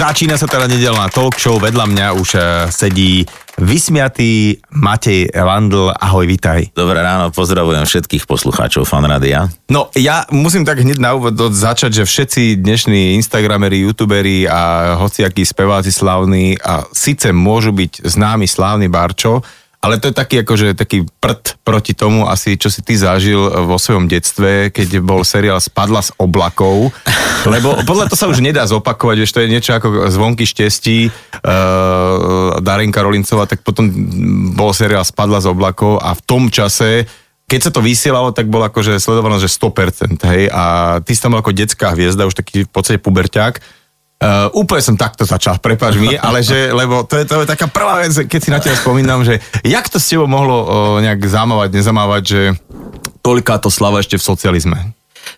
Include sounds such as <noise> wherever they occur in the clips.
Začína sa teda nedelná talk show, vedľa mňa už eh, sedí vysmiatý Matej Landl. Ahoj, vitaj. Dobré ráno, pozdravujem všetkých poslucháčov Fanradia. No, ja musím tak hneď na úvod začať, že všetci dnešní Instagrameri, YouTuberi a hociakí speváci slavní a síce môžu byť známi slávny Barčo, ale to je taký akože taký prd proti tomu asi, čo si ty zažil vo svojom detstve, keď bol seriál Spadla z oblakov, <laughs> lebo podľa to sa už nedá zopakovať, že to je niečo ako zvonky štestí uh, Darinka Rolincová, tak potom bol seriál Spadla z oblakov a v tom čase keď sa to vysielalo, tak bolo akože sledované, že 100%, hej, a ty si tam ako detská hviezda, už taký v podstate puberťák, Uh, úplne som takto začal, prepáč mi, ale že, lebo to je, to je taká prvá vec, keď si na teba spomínam, že jak to s tebou mohlo uh, nejak zamávať, nezamávať, že toľká to slava ešte v socializme?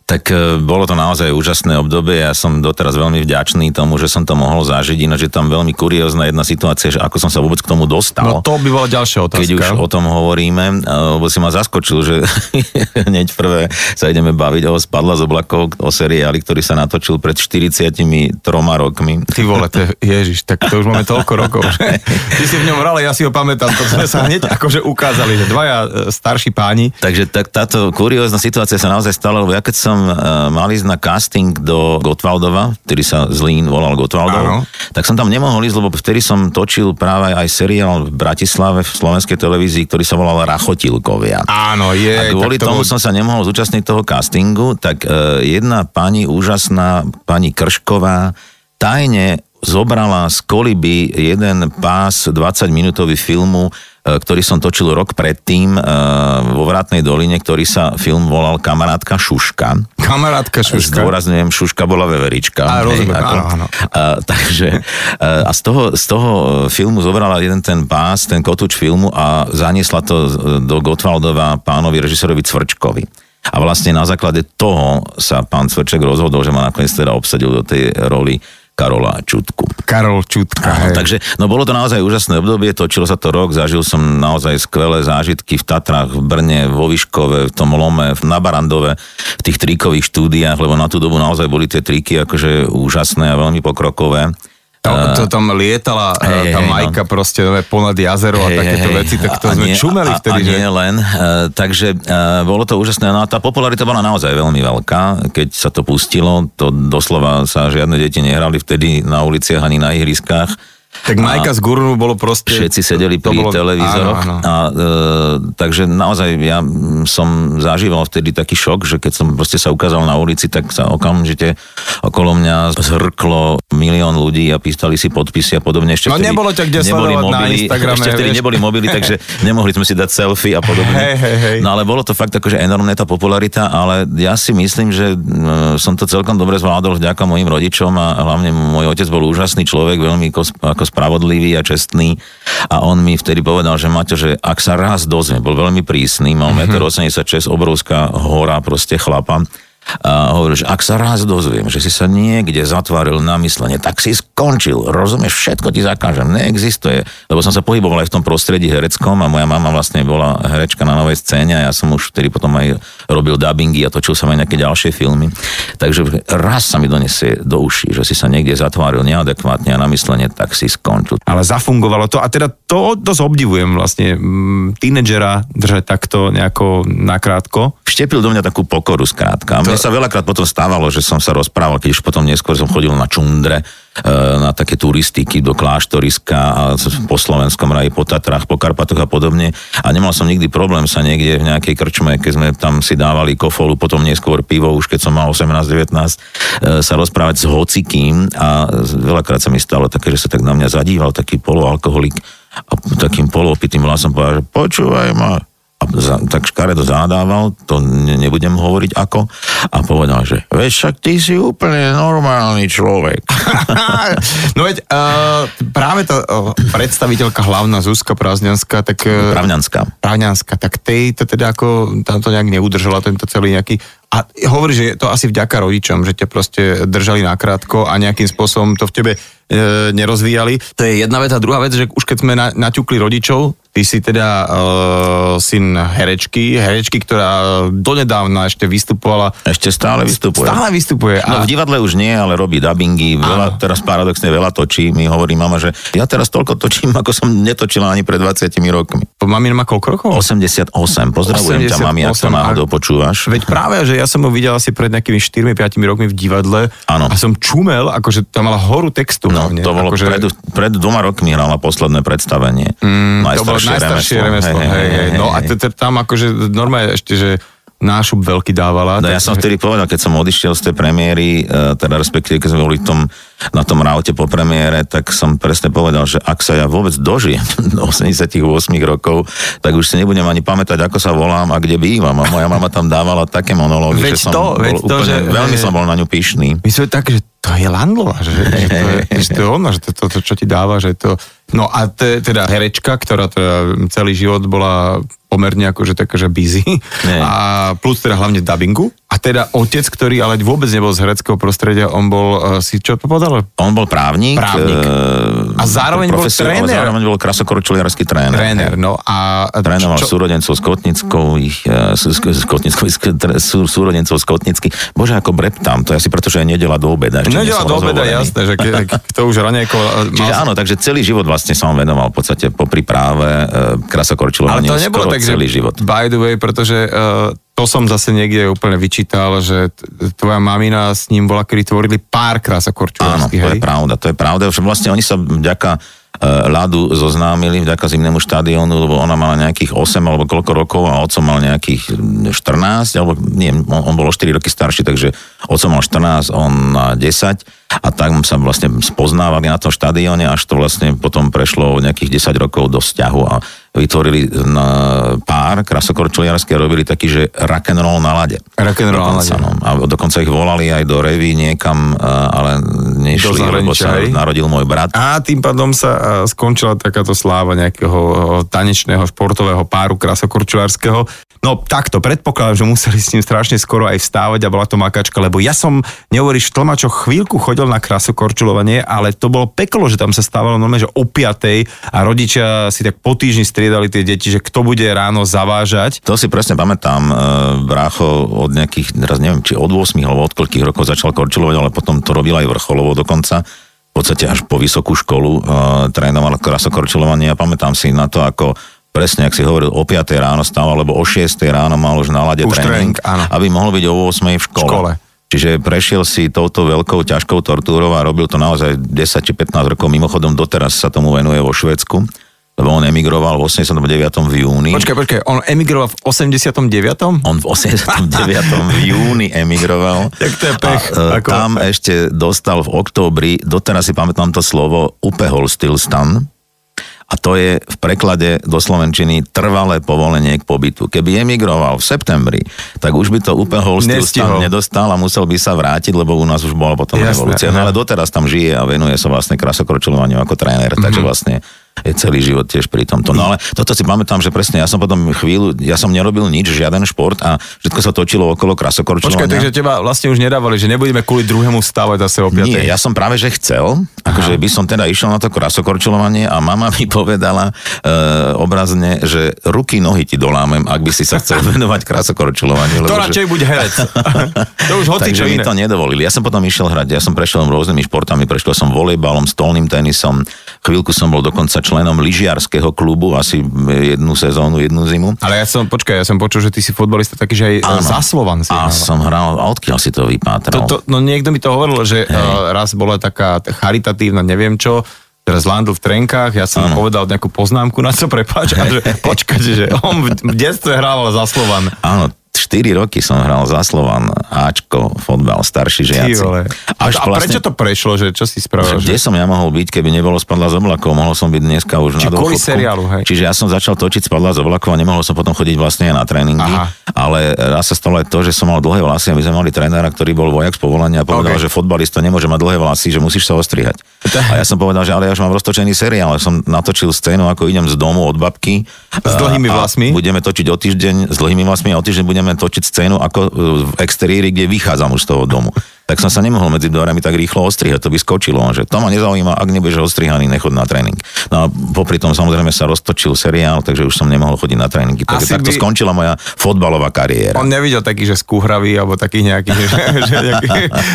Tak e, bolo to naozaj úžasné obdobie, ja som doteraz veľmi vďačný tomu, že som to mohol zažiť, ináč je tam veľmi kuriózna jedna situácia, že ako som sa vôbec k tomu dostal. No to by bola ďalšia otázka. Keď už o tom hovoríme, e, lebo si ma zaskočil, že <laughs> hneď prvé sa ideme baviť o Spadla z oblakov, o seriáli, ktorý sa natočil pred 43 rokmi. Ty vole, to, <laughs> ježiš, tak to už máme toľko rokov. Že? <laughs> Ty si v ňom hral, ja si ho pamätám, to sme sa hneď akože ukázali, že dvaja e, starší páni. Takže tak, táto kuriózna situácia sa naozaj stala, lebo ja keď som uh, mal ísť na casting do Gotwaldova, ktorý sa Zlín volal Gotwaldov, Áno. tak som tam nemohol ísť, lebo vtedy som točil práve aj seriál v Bratislave v slovenskej televízii, ktorý sa volal Rachotilkovia. Áno, je. A kvôli tomu som sa nemohol zúčastniť toho castingu, tak uh, jedna pani úžasná, pani Kršková, tajne zobrala z koliby jeden pás 20-minútový filmu E, ktorý som točil rok predtým e, vo Vratnej doline, ktorý sa film volal Kamarátka Šuška. Kamarátka Šuška. Zdôrazňujem, Šuška bola veverička. A, rozumiem, ako, áno, áno. A, takže, a z toho, z toho filmu zobrala jeden ten pás, ten kotúč filmu a zaniesla to do Gotwaldova pánovi režisérovi Cvrčkovi. A vlastne na základe toho sa pán Cvrček rozhodol, že ma nakoniec teda obsadil do tej roli Karola Čutku. Karol Čutka. Áno, takže, no bolo to naozaj úžasné obdobie, točilo sa to rok, zažil som naozaj skvelé zážitky v Tatrách, v Brne, vo Výškove, v tom Lome, na Barandove, v tých trikových štúdiách, lebo na tú dobu naozaj boli tie triky akože úžasné a veľmi pokrokové. To, to tam lietala hey, tá hey, Majka no. proste no, ponad jazero hey, a takéto hey, veci, tak to sme nie, čumeli vtedy. A, a nie len, uh, takže uh, bolo to úžasné. No a tá popularita bola naozaj veľmi veľká, keď sa to pustilo, to doslova sa žiadne deti nehrali vtedy na uliciach ani na ihriskách tak Majka z Gurnu bolo proste... Všetci sedeli pri bolo, televízoroch. Áno, áno. A, e, takže naozaj ja som zažíval vtedy taký šok, že keď som proste sa ukázal na ulici, tak sa okamžite okolo mňa zhrklo milión ľudí a písali si podpisy a podobne. Ešte no vtedy nebolo ťa kde neboli mobily, na Instagrame. Ešte vtedy vieš? neboli mobily, <laughs> takže nemohli sme si dať selfie a podobne. Hej, hej, hej. No ale bolo to fakt akože enormné tá popularita, ale ja si myslím, že e, som to celkom dobre zvládol vďaka mojim rodičom a hlavne môj otec bol úžasný človek, veľmi ako spravodlivý a čestný a on mi vtedy povedal, že Maťo, že ak sa raz dozvie, bol veľmi prísny, mal mm-hmm. 1,86 m, obrovská hora proste chlapa, a hovoril, že ak sa raz dozviem, že si sa niekde zatvoril na myslenie, tak si skončil, rozumieš, všetko ti zakážem, neexistuje. Lebo som sa pohyboval aj v tom prostredí hereckom a moja mama vlastne bola herečka na novej scéne a ja som už vtedy potom aj robil dubbingy a točil som aj nejaké ďalšie filmy. Takže raz sa mi donesie do uší, že si sa niekde zatváril neadekvátne a na myslenie, tak si skončil. Ale zafungovalo to a teda to dosť obdivujem vlastne tínedžera držať takto nejako nakrátko. Vštepil do mňa takú pokoru skrátka. To... Mne sa veľakrát potom stávalo, že som sa rozprával, keď už potom neskôr som chodil na čundre, e, na také turistiky do kláštoriska a po Slovenskom raji, po Tatrách, po Karpatoch a podobne. A nemal som nikdy problém sa niekde v nejakej krčme, keď sme tam si dávali kofolu, potom neskôr pivo, už keď som mal 18-19, e, sa rozprávať s hocikým a veľakrát sa mi stalo také, že sa tak na mňa zadíval taký poloalkoholik a takým polopitým hlasom povedal, že počúvaj ma, a za, tak škaredo zadával, to ne, nebudem hovoriť ako, a povedal, že veď však ty si úplne normálny človek. <laughs> no veď uh, práve tá uh, predstaviteľka hlavná Zuzka Prazňanská, tak... Uh, Pravňanská. Pravňanská, tak tej to teda ako, tam to nejak neudržala, tento celý nejaký a hovorí, že je to asi vďaka rodičom, že ťa proste držali nakrátko a nejakým spôsobom to v tebe e, nerozvíjali. To je jedna vec a druhá vec, že už keď sme na, naťukli rodičov, ty si teda e, syn herečky, herečky, ktorá donedávna ešte vystupovala. Ešte stále vystupuje. Stále vystupuje. No v divadle už nie, ale robí dubbingy, veľa, teraz paradoxne veľa točí. Mi hovorí mama, že ja teraz toľko točím, ako som netočila ani pred 20 rokmi. Mami má koľko rokov? 88. Pozdravujem 88, ťa, mami, ak to náhodou počúvaš. Veď práve, že ja som ho videl asi pred nejakými 4-5 rokmi v divadle Áno. a som čumel, akože tam mala horu textu. No, hlavne, to bolo akože... pred, pred dvoma rokmi hrala posledné predstavenie. Mm, to bolo najstaršie remeslo. Hej, hej, hej, No a tam akože normálne ešte, že nášup veľký dávala. No ja som vtedy povedal, keď som odišiel z tej premiéry, e, teda respektíve keď sme boli v tom, na tom raute po premiére, tak som presne povedal, že ak sa ja vôbec dožijem <laughs> do 88 rokov, tak už si nebudem ani pamätať, ako sa volám a kde bývam. A moja mama tam dávala také monológy, Veď že som to, bol to, úplne, že- veľmi som bol na ňu pyšný. My sme tak, že to je Landlova, že, <laughs> že, to, je, že to je ona, že to, to, to, čo ti dáva, že to... No a te, teda herečka, ktorá teda celý život bola pomerne akože taká, že busy. Nie. A plus teda hlavne dubbingu. A teda otec, ktorý ale vôbec nebol z hereckého prostredia, on bol, uh, si čo to povedal? On bol právnik. Právnik. e, A zároveň bol tréner. Zároveň bol krasokorčuliarský tréner. Tréner, no a... Trénoval čo- súrodencov z Kotnickou, ich, eh, sú- súrodencov z Kotnicky. Bože, ako breptám, to je asi preto, že je nedela do obeda. Nedela do obeda, jasné, že ke, kto už ranejko... Čiže áno, takže celý život vlastne som venoval v podstate popri práve e, Ale to nebolo skoro tak, celý život. by the way, pretože uh, to som zase niekde úplne vyčítal, že tvoja mamina s ním bola, kedy tvorili pár Áno, krasokorčulárskych, to hej? je pravda, to je pravda. Že vlastne oni sa vďaka e, ľadu zoznámili vďaka zimnému štadiónu, lebo ona mala nejakých 8 alebo koľko rokov a otco mal nejakých 14, alebo nie, on, on bol o 4 roky starší, takže otco mal 14, on na 10 a tak sa vlastne spoznávali na tom štadióne, až to vlastne potom prešlo nejakých 10 rokov do vzťahu a vytvorili na pár krasokorčuliarské a robili taký, že rock'n'roll na lade. Rock'n'roll na Dokonca, lade. no. A dokonca ich volali aj do reví niekam, a- ale nešli, lebo sa narodil môj brat. A tým pádom sa uh, skončila takáto sláva nejakého tanečného športového páru krasokorčulárskeho. No takto, predpokladám, že museli s ním strašne skoro aj vstávať a bola to makačka, lebo ja som, neuveríš, v tlmačoch chvíľku chodil na krasokorčulovanie, ale to bolo peklo, že tam sa stávalo normálne, že o 5 a rodičia si tak po týždni striedali tie deti, že kto bude ráno zavážať. To si presne pamätám, e, brácho od nejakých, teraz neviem, či od 8 alebo od koľkých rokov začal korčulovať, ale potom to robil aj vrcholovo dokonca. V podstate až po vysokú školu e, trénoval krasokorčulovanie a pamätám si na to, ako presne, ak si hovoril, o 5 ráno stával, alebo o 6 ráno mal už na lade Už tréning, tréning, áno. aby mohol byť o 8 v škole. škole. Čiže prešiel si touto veľkou, ťažkou tortúrou a robil to naozaj 10 či 15 rokov. Mimochodom doteraz sa tomu venuje vo Švedsku, lebo on emigroval v 89. v júni. Počkaj, počkaj, on emigroval v 89. On v 89. v júni emigroval. <laughs> Tak to je pech. A, e, Ako- Tam ešte dostal v októbri, doteraz si pamätám to slovo, upehol stilstan. A to je v preklade do Slovenčiny trvalé povolenie k pobytu. Keby emigroval v septembri, tak už by to upehol stilstan Nestihol. nedostal a musel by sa vrátiť, lebo u nás už bola potom Jasné, revolúcia. No ale doteraz tam žije a venuje sa vlastne krasokročilovaniu ako tréner, Mhm. takže vlastne je celý život tiež pri tomto. No ale toto si pamätám, že presne ja som potom chvíľu, ja som nerobil nič, žiaden šport a všetko sa točilo okolo Počkaj, krasokorčulovania. takže teba vlastne už nedávali, že nebudeme kvôli druhému stávať zase o 5. Nie, ja som práve, že chcel, akože by som teda išiel na to krasokorčulovanie a mama mi povedala e, obrazne, že ruky, nohy ti dolámem, ak by si sa chcel <laughs> venovať krasokorčulovaniu. To lebo že- radšej buď herec. <laughs> to už hoci Takže mi to nedovolili. Ja som potom išiel hrať, ja som prešiel rôznymi športami, prešiel som volejbalom, stolným tenisom, chvíľku som bol dokonca členom lyžiarského klubu, asi jednu sezónu, jednu zimu. Ale ja som, počkaj, ja som počul, že ty si futbalista taký, že aj Áno. za Slovan si A hral. som hral, a odkiaľ si to vypátral? to, to, no niekto mi to hovoril, že uh, raz bola taká charitatívna, neviem čo, teraz Landl v trenkách, ja som Áno. povedal nejakú poznámku na to, prepáč, a že <laughs> počkajte, že on v detstve hrával za Slovan. Áno, 4 roky som hral za Slovan, Ačko, fotbal, starší žiaci. vole. A, a prečo to prešlo, že čo si spravil? Kde Že... som ja mohol byť, keby nebolo spadla z oblakov? Mohol som byť dneska už Či na dôchodku. seriálu, hej? Čiže ja som začal točiť spadla z oblakov a nemohol som potom chodiť vlastne aj na tréningy. Aha. Ale raz sa stalo aj to, že som mal dlhé vlasy a my sme mali trénera, ktorý bol vojak z povolania a povedal, Ok. že fotbalista nemôže mať dlhé vlasy, že musíš sa ostrihať. A ja som povedal, že ale ja už mám roztočený seriál, som natočil scénu, ako idem z domu od babky. S dlhými vlasmi? Budeme točiť o týždeň s dlhými vlasmi a o týždeň budeme točiť scénu ako e, v exteriéri, kde vychádzam už z toho domu. Tak som sa nemohol medzi dverami tak rýchlo ostrihať, to by skočilo. Že to ma nezaujíma, ak nebudeš ostrihaný, nechod na tréning. No a popri tom samozrejme sa roztočil seriál, takže už som nemohol chodiť na tréningy. Takže takto by... skončila moja fotbalová kariéra. On nevidel taký, že skúhravý, alebo taký nejaký, <laughs> že, že nejaký,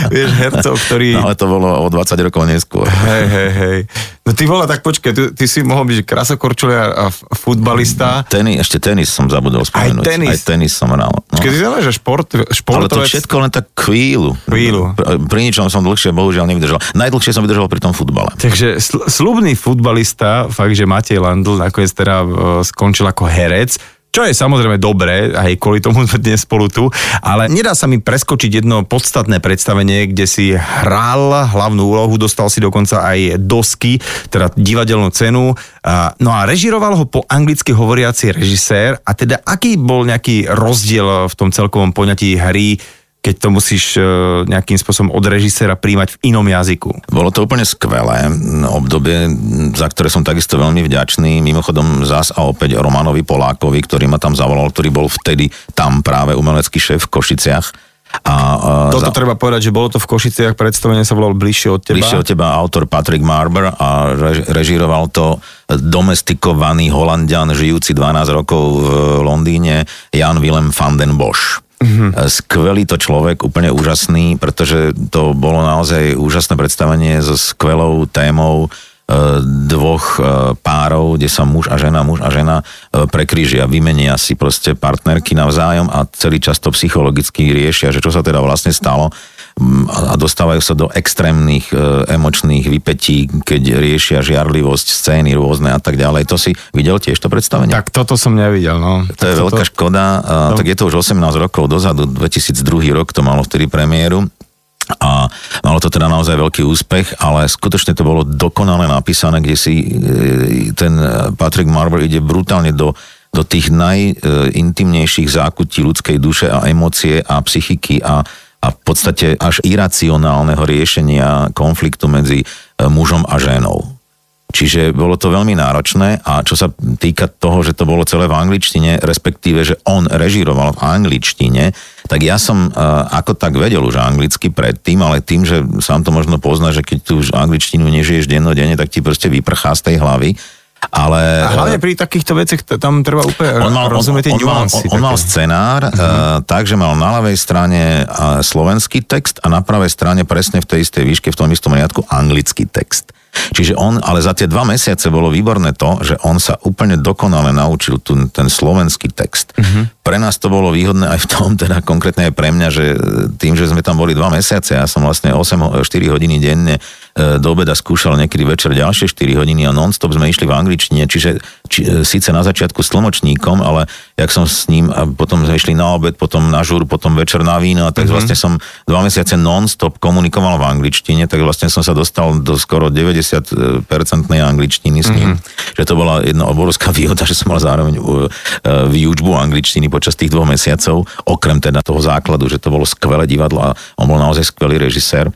vieš, hercov, ktorý... No ale to bolo o 20 rokov neskôr. Hej, hej, hej. No ty vole, tak počkaj, ty, ty si mohol byť krasokorčulia a futbalista. Tenis, ešte tenis som zabudol spomenúť. Aj tenis. Aj tenis som hral. No. Keď si že šport, športovec... Ale to všetko len tak chvíľu. Chvíľu. Pri ničom som dlhšie bohužiaľ nevydržal. Najdlhšie som vydržal pri tom futbale. Takže sl- slubný futbalista, fakt, že Matej Landl nakoniec teda uh, skončil ako herec čo je samozrejme dobré, aj kvôli tomu dnes spolu tu, ale nedá sa mi preskočiť jedno podstatné predstavenie, kde si hral hlavnú úlohu, dostal si dokonca aj dosky, teda divadelnú cenu, no a režiroval ho po anglicky hovoriaci režisér a teda aký bol nejaký rozdiel v tom celkovom poňatí hry keď to musíš e, nejakým spôsobom od režisera príjmať v inom jazyku. Bolo to úplne skvelé obdobie, za ktoré som takisto veľmi vďačný. Mimochodom zás a opäť Romanovi Polákovi, ktorý ma tam zavolal, ktorý bol vtedy tam práve umelecký šéf v Košiciach. A, uh, Toto za... treba povedať, že bolo to v Košiciach, predstavenie sa volalo Bližšie od teba. Bližšie od teba, autor Patrick Marber a rež, režíroval to domestikovaný holandian, žijúci 12 rokov v Londýne, Jan Willem van den Bosch. Mm-hmm. Skvelý to človek, úplne úžasný, pretože to bolo naozaj úžasné predstavenie so skvelou témou e, dvoch e, párov, kde sa muž a žena, muž a žena prekrížia, vymenia si proste partnerky navzájom a celý čas to psychologicky riešia, že čo sa teda vlastne stalo a dostávajú sa do extrémnych e, emočných vypetí, keď riešia žiarlivosť, scény rôzne a tak ďalej. To si videl tiež to predstavenie? Tak toto som nevidel, no. To tak je toto... veľká škoda. No. Tak je to už 18 rokov dozadu, 2002 rok to malo vtedy premiéru. A malo to teda naozaj veľký úspech, ale skutočne to bolo dokonale napísané, kde si e, ten Patrick Marber ide brutálne do do tých najintimnejších zákutí ľudskej duše a emócie a psychiky a a v podstate až iracionálneho riešenia konfliktu medzi e, mužom a ženou. Čiže bolo to veľmi náročné a čo sa týka toho, že to bolo celé v angličtine, respektíve, že on režíroval v angličtine, tak ja som uh, ako tak vedel už anglicky predtým, ale tým, že sám to možno pozná, že keď tu už angličtinu nežiješ dennodenne, tak ti proste vyprchá z tej hlavy ale, a hlavne pri takýchto veciach tam treba úplne on mal, rozumieť on, on, on, on mal scenár, uh-huh. uh, takže mal na ľavej strane uh, slovenský text a na pravej strane presne v tej istej výške, v tom istom riadku anglický text. Čiže on, ale za tie dva mesiace bolo výborné to, že on sa úplne dokonale naučil tu, ten slovenský text. Uh-huh. Pre nás to bolo výhodné aj v tom, <laughs> teda konkrétne aj pre mňa, že tým, že sme tam boli dva mesiace, ja som vlastne 8, 4 hodiny denne do obeda skúšal niekedy večer ďalšie 4 hodiny a non-stop sme išli v angličtine, čiže či, e, síce na začiatku s tlmočníkom, ale jak som s ním a potom sme išli na obed, potom na žúr, potom večer na víno a tak mm-hmm. vlastne som dva mesiace non-stop komunikoval v angličtine, tak vlastne som sa dostal do skoro 90-percentnej angličtiny s ním. Mm-hmm. Že to bola jedna obrovská výhoda, že som mal zároveň e, výučbu angličtiny počas tých dvoch mesiacov, okrem teda toho základu, že to bolo skvelé divadlo a on bol naozaj skvelý režisér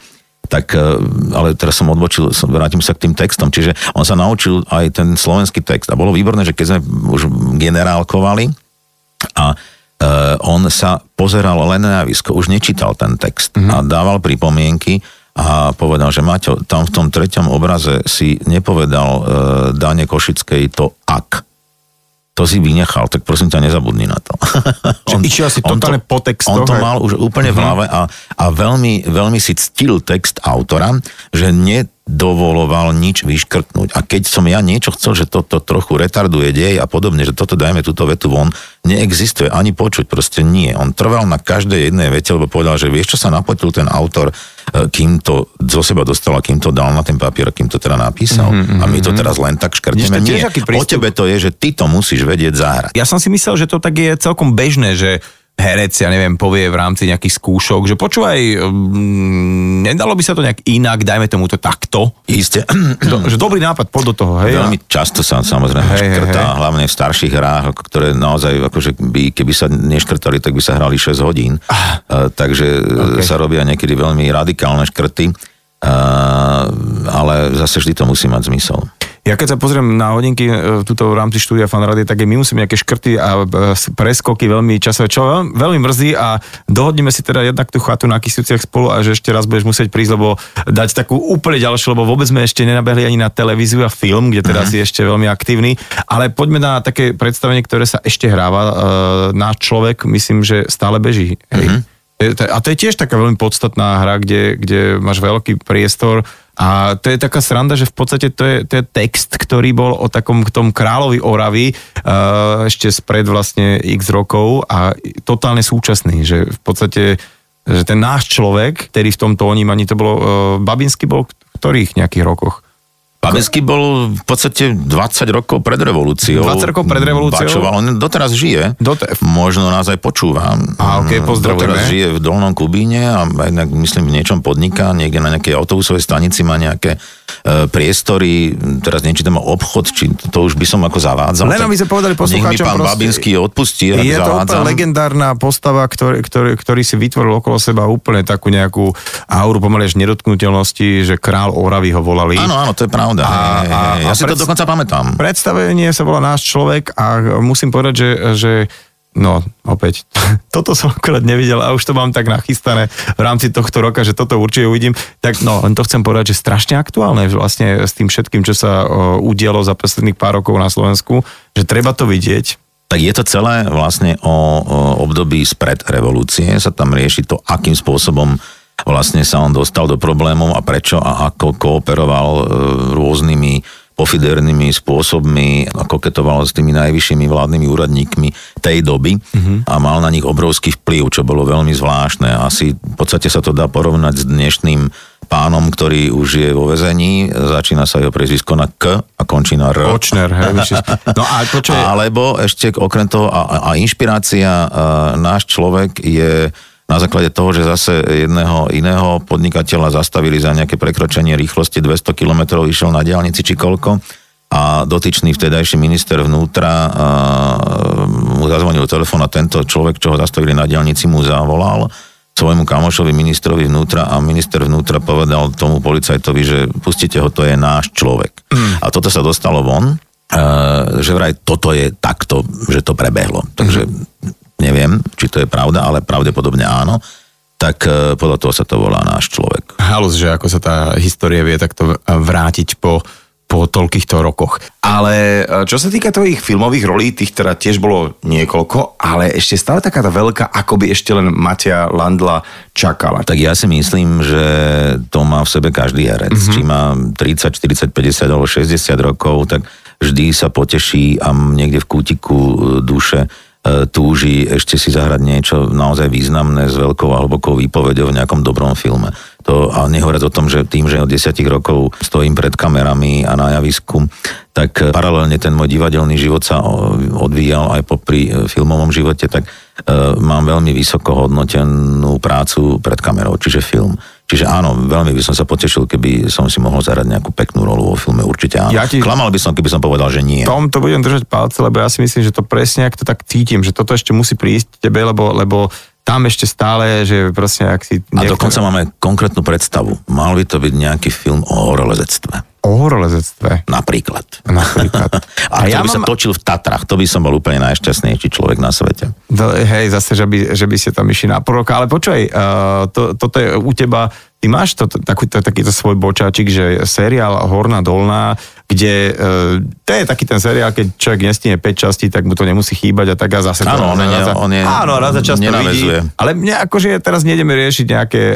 tak, e, ale teraz som odbočil, som, vrátim sa k tým textom, čiže on sa naučil aj ten slovenský text. A bolo výborné, že keď sme už generálkovali a uh, on sa pozeral len na javisko, už nečítal ten text mm-hmm. a dával pripomienky a povedal, že Maťo, tam v tom treťom obraze si nepovedal uh, Dane Košickej to ak to si vynechal, tak prosím ťa, nezabudni na to. <laughs> on, išiel si <laughs> totálne to, po textoch. On to mal už úplne v mhm. hlave a, a veľmi, veľmi si ctil text autora, že nedovoloval nič vyškrtnúť. A keď som ja niečo chcel, že toto trochu retarduje dej a podobne, že toto dajme túto vetu von, neexistuje ani počuť, proste nie. On trval na každej jednej vete, lebo povedal, že vieš, čo sa napotil ten autor, E, kým to zo seba dostal a kým to dal na ten papier, kým to teda napísal. Mm-hmm. A my to mhm. teraz len tak škrtneme. Nie, o tebe to je, že ty to musíš vedieť zahrať. Ja som si myslel, že to tak je celkom bežné, že herec, ja neviem, povie v rámci nejakých skúšok, že počúvaj, um, nedalo by sa to nejak inak, dajme tomu to takto. Isté. <clears throat> Do, že dobrý nápad, poď do toho, hej. Veľmi často sa samozrejme hej, škrtá, hej, hlavne v starších hrách, ktoré naozaj, akože by, keby sa neškrtali, tak by sa hrali 6 hodín. Ah. Takže okay. sa robia niekedy veľmi radikálne škrty, ale zase vždy to musí mať zmysel. Ja keď sa pozriem na hodinky e, tuto v rámci štúdia Fanrady, tak my musíme nejaké škrty a e, preskoky veľmi časové, čo veľmi, veľmi mrzí a dohodneme si teda jednak tú chatu na Kisuciach spolu a že ešte raz budeš musieť prísť, lebo dať takú úplne ďalšiu, lebo vôbec sme ešte nenabehli ani na televíziu a film, kde teda uh-huh. si ešte veľmi aktívny, ale poďme na také predstavenie, ktoré sa ešte hráva. E, náš človek, myslím, že stále beží. Hej. Uh-huh. A to je tiež taká veľmi podstatná hra, kde, kde máš veľký priestor a to je taká sranda, že v podstate to je, to je text, ktorý bol o takom tom kráľovi Oravy uh, ešte spred vlastne x rokov a totálne súčasný, že v podstate že ten náš človek, ktorý v tomto onímaní, to bolo, uh, Babinský bol v ktorých nejakých rokoch? Babinský bol v podstate 20 rokov pred revolúciou. 20 rokov pred revolúciou? Bačoval, on doteraz žije. Dote... Možno nás aj počúva. A ok, pozdravujeme. Doteraz žije v Dolnom Kubíne a aj, myslím v niečom podniká, niekde na nejakej autobusovej stanici má nejaké e, priestory, teraz nečítam obchod, či to už by som ako zavádzal. Len aby sme povedali poslucháčom. Nech mi pán proste, Babinský odpustí, Je to úplne legendárna postava, ktorý, ktorý, ktorý si vytvoril okolo seba úplne takú nejakú auru pomaly až nedotknutelnosti, že král Oravy ho volali. Áno, áno, to je pravda. A, a, ja a si pred, to dokonca pamätám. Predstavenie sa volá Náš človek a musím povedať, že, že No, opäť, <laughs> toto som akorát nevidel a už to mám tak nachystané v rámci tohto roka, že toto určite uvidím. Tak no, len to chcem povedať, že strašne aktuálne vlastne s tým všetkým, čo sa udialo za posledných pár rokov na Slovensku, že treba to vidieť. Tak je to celé vlastne o, o období spred revolúcie, sa tam rieši to, akým spôsobom vlastne sa on dostal do problémov a prečo a ako kooperoval e, rôznymi pofidernými spôsobmi a koketoval s tými najvyššími vládnymi úradníkmi tej doby mm-hmm. a mal na nich obrovský vplyv, čo bolo veľmi zvláštne. Asi v podstate sa to dá porovnať s dnešným pánom, ktorý už je vo vezení, začína sa jeho prezvisko na K a končí na R. Kočner, hej, no a je... Alebo ešte okrem toho, a, a inšpirácia, a náš človek je na základe toho, že zase jedného iného podnikateľa zastavili za nejaké prekročenie rýchlosti 200 km, išiel na diálnici či koľko a dotyčný vtedajší minister vnútra mu zazvonil telefón a tento človek, čo ho zastavili na diálnici, mu zavolal svojmu kamošovi ministrovi vnútra a minister vnútra povedal tomu policajtovi, že pustite ho, to je náš človek. Mm. A toto sa dostalo von, že vraj toto je takto, že to prebehlo. Takže mm neviem, či to je pravda, ale pravdepodobne áno, tak e, podľa toho sa to volá náš človek. Halus, že ako sa tá história vie takto vrátiť po, po toľkýchto rokoch. Ale e, čo sa týka tvojich filmových rolí, tých teda tiež bolo niekoľko, ale ešte stále taká tá veľká, ako by ešte len Matia Landla čakala. Tak ja si myslím, že to má v sebe každý herec. Mm-hmm. Či má 30, 40, 50 alebo 60 rokov, tak vždy sa poteší a niekde v kútiku e, duše E, túži ešte si zahrať niečo naozaj významné s veľkou a hlbokou výpovedou v nejakom dobrom filme. To, a nehovoriac o tom, že tým, že od desiatich rokov stojím pred kamerami a na javisku, tak paralelne ten môj divadelný život sa odvíjal aj popri e, filmovom živote, tak mám veľmi vysoko hodnotenú prácu pred kamerou, čiže film. Čiže áno, veľmi by som sa potešil, keby som si mohol zahrať nejakú peknú rolu vo filme, určite áno. Ja ti... Klamal by som, keby som povedal, že nie. Tom to budem držať palce, lebo ja si myslím, že to presne, ak to tak cítim, že toto ešte musí prísť tebe, lebo, lebo tam ešte stále, že proste ak si... Niektoré... A dokonca máme konkrétnu predstavu. Mal by to byť nejaký film o horolezectve. O horolezectve? Napríklad. Napríklad. <laughs> A, a ja by mám... sa točil v Tatrach, to by som bol úplne najšťastnejší človek na svete. To, hej, zase, že by, že by ste tam išli na proroka, ale počkaj, uh, to, toto je u teba Ty máš to, taký, takýto svoj bočáčik, že seriál Horná dolná, kde e, to je taký ten seriál, keď človek nestíne 5 častí, tak mu to nemusí chýbať a tak a zase áno, to... Áno, on, on je, áno, raz za čas to vidí. Ale mne akože teraz nejdeme riešiť nejaké e,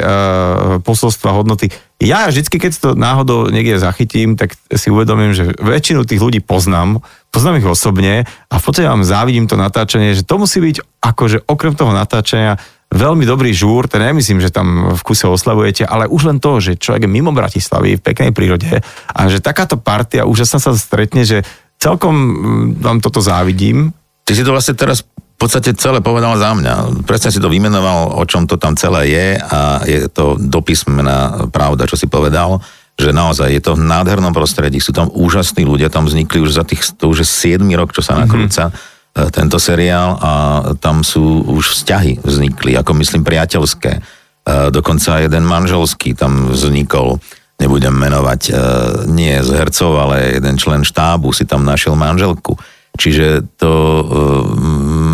posolstva, hodnoty. Ja vždycky, keď to náhodou niekde zachytím, tak si uvedomím, že väčšinu tých ľudí poznám, poznám ich osobne a v podstate vám závidím to natáčanie, že to musí byť akože okrem toho natáčania veľmi dobrý žúr, ten nemyslím, že tam v kuse oslavujete, ale už len to, že človek je mimo Bratislavy v peknej prírode a že takáto partia úžasná sa stretne, že celkom mm, vám toto závidím. Ty si to vlastne teraz v podstate celé povedal za mňa. Presne si to vymenoval, o čom to tam celé je a je to dopismená pravda, čo si povedal že naozaj je to v nádhernom prostredí, sú tam úžasní ľudia, tam vznikli už za tých, to už je 7 rok, čo sa nakrúca. Mm-hmm tento seriál a tam sú už vzťahy vznikli, ako myslím priateľské. E, dokonca jeden manželský tam vznikol. nebudem menovať, e, nie z hercov, ale jeden člen štábu si tam našiel manželku. Čiže to e,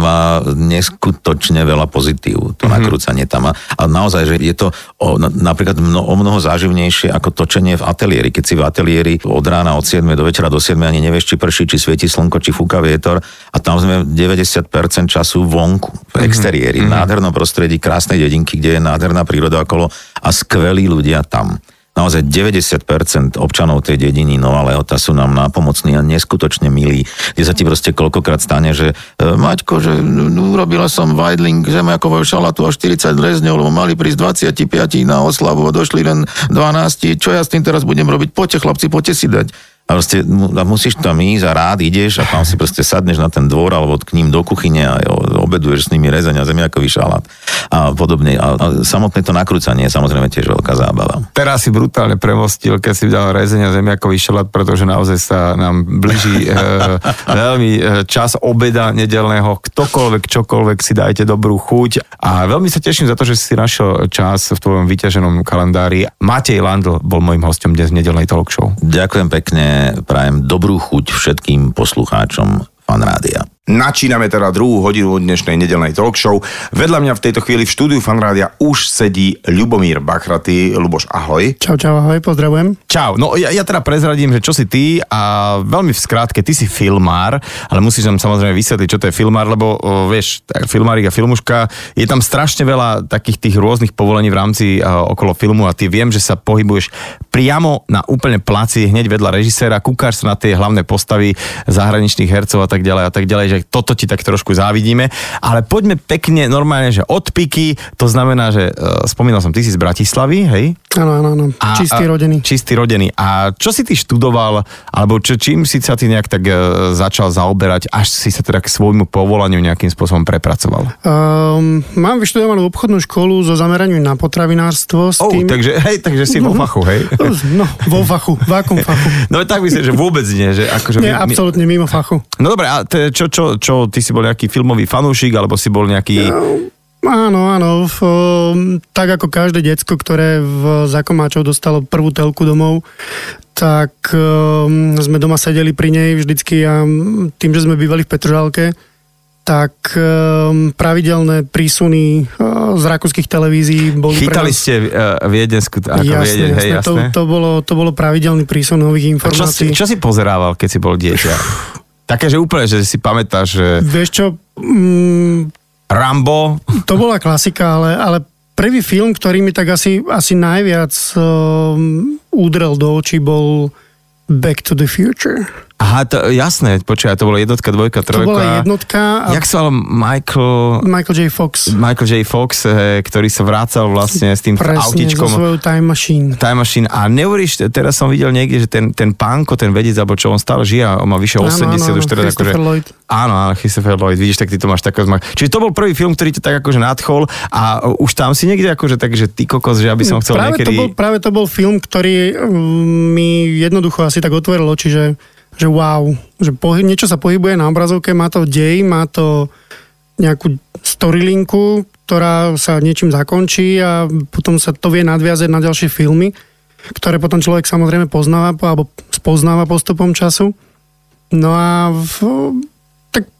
má neskutočne veľa pozitív, to mm-hmm. nakrúcanie tam. A, naozaj, že je to o, napríklad mno, o mnoho záživnejšie ako točenie v ateliéri. Keď si v ateliéri od rána od 7 do večera do 7 ani nevieš, či prší, či svieti slnko, či fúka vietor a tam sme 90% času vonku, v mhm. exteriéri, mm-hmm. v nádhernom prostredí, krásnej dedinky, kde je nádherná príroda okolo a skvelí ľudia tam naozaj 90% občanov tej dediny Nová sú nám nápomocní a neskutočne milí, kde sa ti proste koľkokrát stane, že e, Maťko, že urobila som vajdling zemiakového šalatu a 40 rezňov, lebo mali prísť 25 na oslavu a došli len 12, čo ja s tým teraz budem robiť? Poďte chlapci, poďte si dať. A proste a musíš tam ísť a rád ideš a tam si proste sadneš na ten dvor alebo k ním do kuchyne a obeduješ s nimi rezeň a zemiakový šalát a podobne. A, a samotné to nakrúcanie je samozrejme tiež veľká zábava. Teraz si brutálne premostil, keď si dal rezeň a zemiakový šalát, pretože naozaj sa nám blíži e, <laughs> veľmi e, čas obeda nedelného. Ktokoľvek, čokoľvek si dajte dobrú chuť. A veľmi sa teším za to, že si našiel čas v tvojom vyťaženom kalendári. Matej Landl bol môjim hostom dnes v nedelnej talk show. Ďakujem pekne prajem dobrú chuť všetkým poslucháčom Fanrádia. Načíname teda druhú hodinu dnešnej nedelnej talk show. Vedľa mňa v tejto chvíli v štúdiu Fanrádia už sedí Ľubomír Bachraty. Luboš, ahoj. Čau, čau, ahoj, pozdravujem. Čau, no ja, ja teda prezradím, že čo si ty a veľmi v skrátke, ty si filmár, ale musíš nám samozrejme vysvetliť, čo to je filmár, lebo o, vieš, filmárik a filmuška, je tam strašne veľa takých tých rôznych povolení v rámci a, okolo filmu a ty viem, že sa pohybuješ priamo na úplne placi, hneď vedľa režiséra, kúkáš sa na tie hlavné postavy zahraničných hercov a tak ďalej a tak ďalej že toto ti tak trošku závidíme. Ale poďme pekne normálne, že od piky, to znamená, že uh, spomínal som, ty si z Bratislavy, hej? Áno, áno, áno. Čistý rodený. Čistý rodený. A čo si ty študoval, alebo čo, čím si sa ty nejak tak uh, začal zaoberať, až si sa teda k svojmu povolaniu nejakým spôsobom prepracoval? Um, mám vyštudovanú obchodnú školu so zameraním na potravinárstvo. S oh, tým... takže, hej, takže si vo fachu, hej? <laughs> No, vo fachu, v akom <laughs> fachu? No tak myslím, že vôbec nie. Že akože nie, my, absolútne mimo fachu. No dobre, a te, čo, čo, čo, ty si bol nejaký filmový fanúšik, alebo si bol nejaký... Áno, áno. V, tak ako každé decko, ktoré v Zakomáčov dostalo prvú telku domov, tak um, sme doma sedeli pri nej vždycky a tým, že sme bývali v Petržálke, tak um, pravidelné prísuny uh, z rakúskych televízií boli Chytali pre nás... ste uh, Viedensku, ako jasne, Viedeň, hej, jasne. To, to, bolo, to bolo pravidelný prísun nových informácií. čo si, čo si pozerával, keď si bol dieťa? <laughs> Také, že úplne, že si pamätáš, že... Vieš čo... Mm, Rambo. To bola klasika, ale, ale prvý film, ktorý mi tak asi, asi najviac um, udrel do očí, bol Back to the Future. Aha, to, jasné, počkaj, to bola jednotka, dvojka, trojka. To bola jednotka. A... Jak sa Michael... Michael J. Fox. Michael J. Fox, he, ktorý sa vrácal vlastne s tým Presne, so svojou time machine. Time machine. A neuveríš, teraz som videl niekde, že ten, ten pánko, ten vedec, alebo čo, on stále žije, on má vyše 80 áno, áno, už teraz. Akože, Lloyd. Áno, áno, Christopher Lloyd, vidíš, tak ty to máš taký zmak. Čiže to bol prvý film, ktorý ťa tak akože nadchol a už tam si niekde akože tak, že ty kokos, že aby som chcel práve niekedy... To bol, práve to bol film, ktorý mm, mi jednoducho asi tak otvoril oči, že že wow, že pohy, niečo sa pohybuje na obrazovke, má to dej, má to nejakú storylinku, ktorá sa niečím zakončí a potom sa to vie nadviazať na ďalšie filmy, ktoré potom človek samozrejme poznáva alebo spoznáva postupom času. No a v, tak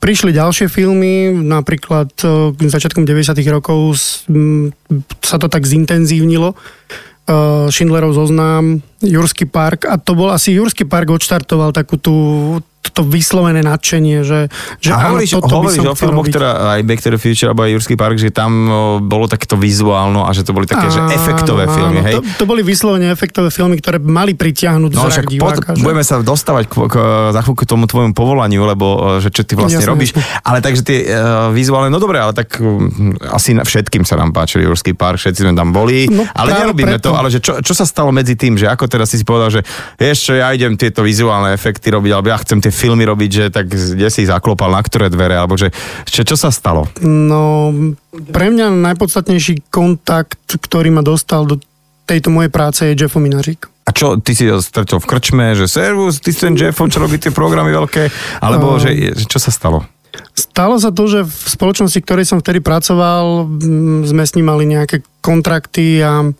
prišli ďalšie filmy, napríklad e, začiatkom 90 rokov sa to tak zintenzívnilo Schindlerov zoznam, Jurský park. A to bol asi Jurský park odštartoval takú tú to vyslovené nadšenie, že, že a áno, hovoríš, toto hovoríš by som o filmoch, ktorá aj Back to the Future alebo aj Jurský park, že tam bolo takéto vizuálno a že to boli také, áno, že efektové áno, filmy, hej? To, to boli vyslovene efektové filmy, ktoré mali pritiahnuť no, zrak diváka. Pod, že... Budeme sa dostávať k, k, za chvíľku tomu tvojmu povolaniu, lebo že čo ty vlastne jasne, robíš. Jasne. Ale takže tie uh, vizuálne, no dobre, ale tak um, asi na všetkým sa nám páčil Jurský park, všetci sme tam boli, no, ale nerobíme preto. to, ale že čo, čo sa stalo medzi tým, že ako teraz si si povedal, že vieš čo, ja idem tieto vizuálne efekty robiť, alebo ja chcem tie filmy robiť, že tak kde si zaklopal, na ktoré dvere, alebo že čo, čo sa stalo? No, pre mňa najpodstatnejší kontakt, ktorý ma dostal do tejto mojej práce je Jeffo Minařík. A čo, ty si ho stretol v krčme, že servus, ty si ten Jeffo, čo robí tie programy veľké, alebo uh, že, čo sa stalo? Stalo sa to, že v spoločnosti, ktorej som vtedy pracoval, sme s ním mali nejaké kontrakty a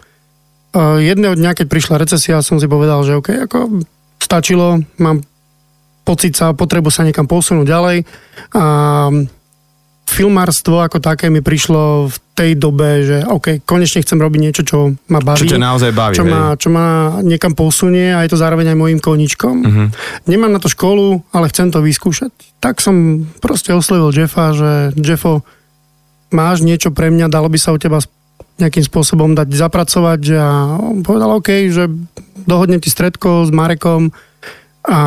Uh, jedného dňa, keď prišla recesia, som si povedal, že OK, ako stačilo, mám pocit sa, potrebu sa niekam posunúť ďalej. A filmárstvo ako také mi prišlo v tej dobe, že OK, konečne chcem robiť niečo, čo ma baví. Čo ťa naozaj baví. Čo ma, čo ma niekam posunie a je to zároveň aj môjim koničkom. Uh-huh. Nemám na to školu, ale chcem to vyskúšať. Tak som proste oslovil Jeffa, že Jeffo, máš niečo pre mňa, dalo by sa u teba nejakým spôsobom dať zapracovať a on povedal OK, že dohodnem ti stredko s Marekom, a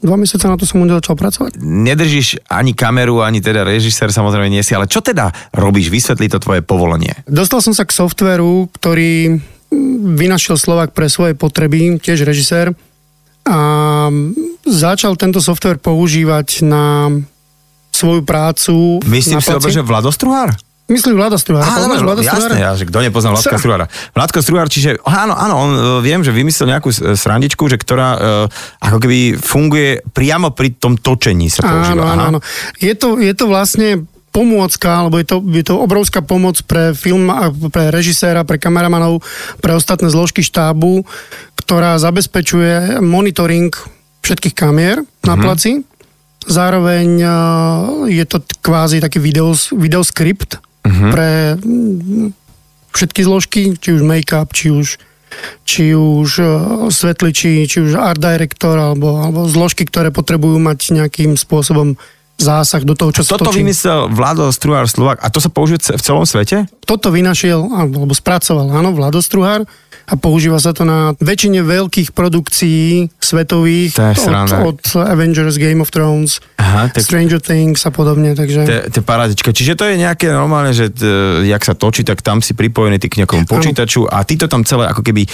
dva mesiace na to som začal pracovať. Nedržíš ani kameru, ani teda režisér samozrejme nie si, ale čo teda robíš? Vysvetlí to tvoje povolenie. Dostal som sa k softveru, ktorý vynašiel Slovak pre svoje potreby, tiež režisér. A začal tento software používať na svoju prácu. Myslím si, že Vladostruhár? Myslím Vlada Struhár. Áno, Vlada jasné, ja, že kto nepozná Vladka Struhára. Vladko Struhár, čiže áno, áno, on e, viem, že vymyslel nejakú srandičku, že ktorá uh, ako keby funguje priamo pri tom točení sa používa. Áno, áno, áno. Je to, je to vlastne pomôcka, alebo je to, je to obrovská pomoc pre film, pre režiséra, pre kameramanov, pre ostatné zložky štábu, ktorá zabezpečuje monitoring všetkých kamier mm-hmm. na mhm. placi. Zároveň uh, je to kvázi taký videos, videoskript, uh-huh. pre mm, všetky zložky, či už make-up, či už či už uh, svetliči, či už art director, alebo, alebo zložky, ktoré potrebujú mať nejakým spôsobom zásah do toho, čo sa Toto točí. vymyslel Vlado Struhár Slovak a to sa použije v celom svete? Toto vynašiel, alebo spracoval, áno, Vlado Struhár a používa sa to na väčšine veľkých produkcií svetových od, od Avengers, Game of Thrones, Aha, tak... Stranger Things a podobne. Takže... To je parádička. Čiže to je nejaké normálne, že t, jak sa točí, tak tam si pripojený ty k nejakomu počítaču a ty to tam celé ako keby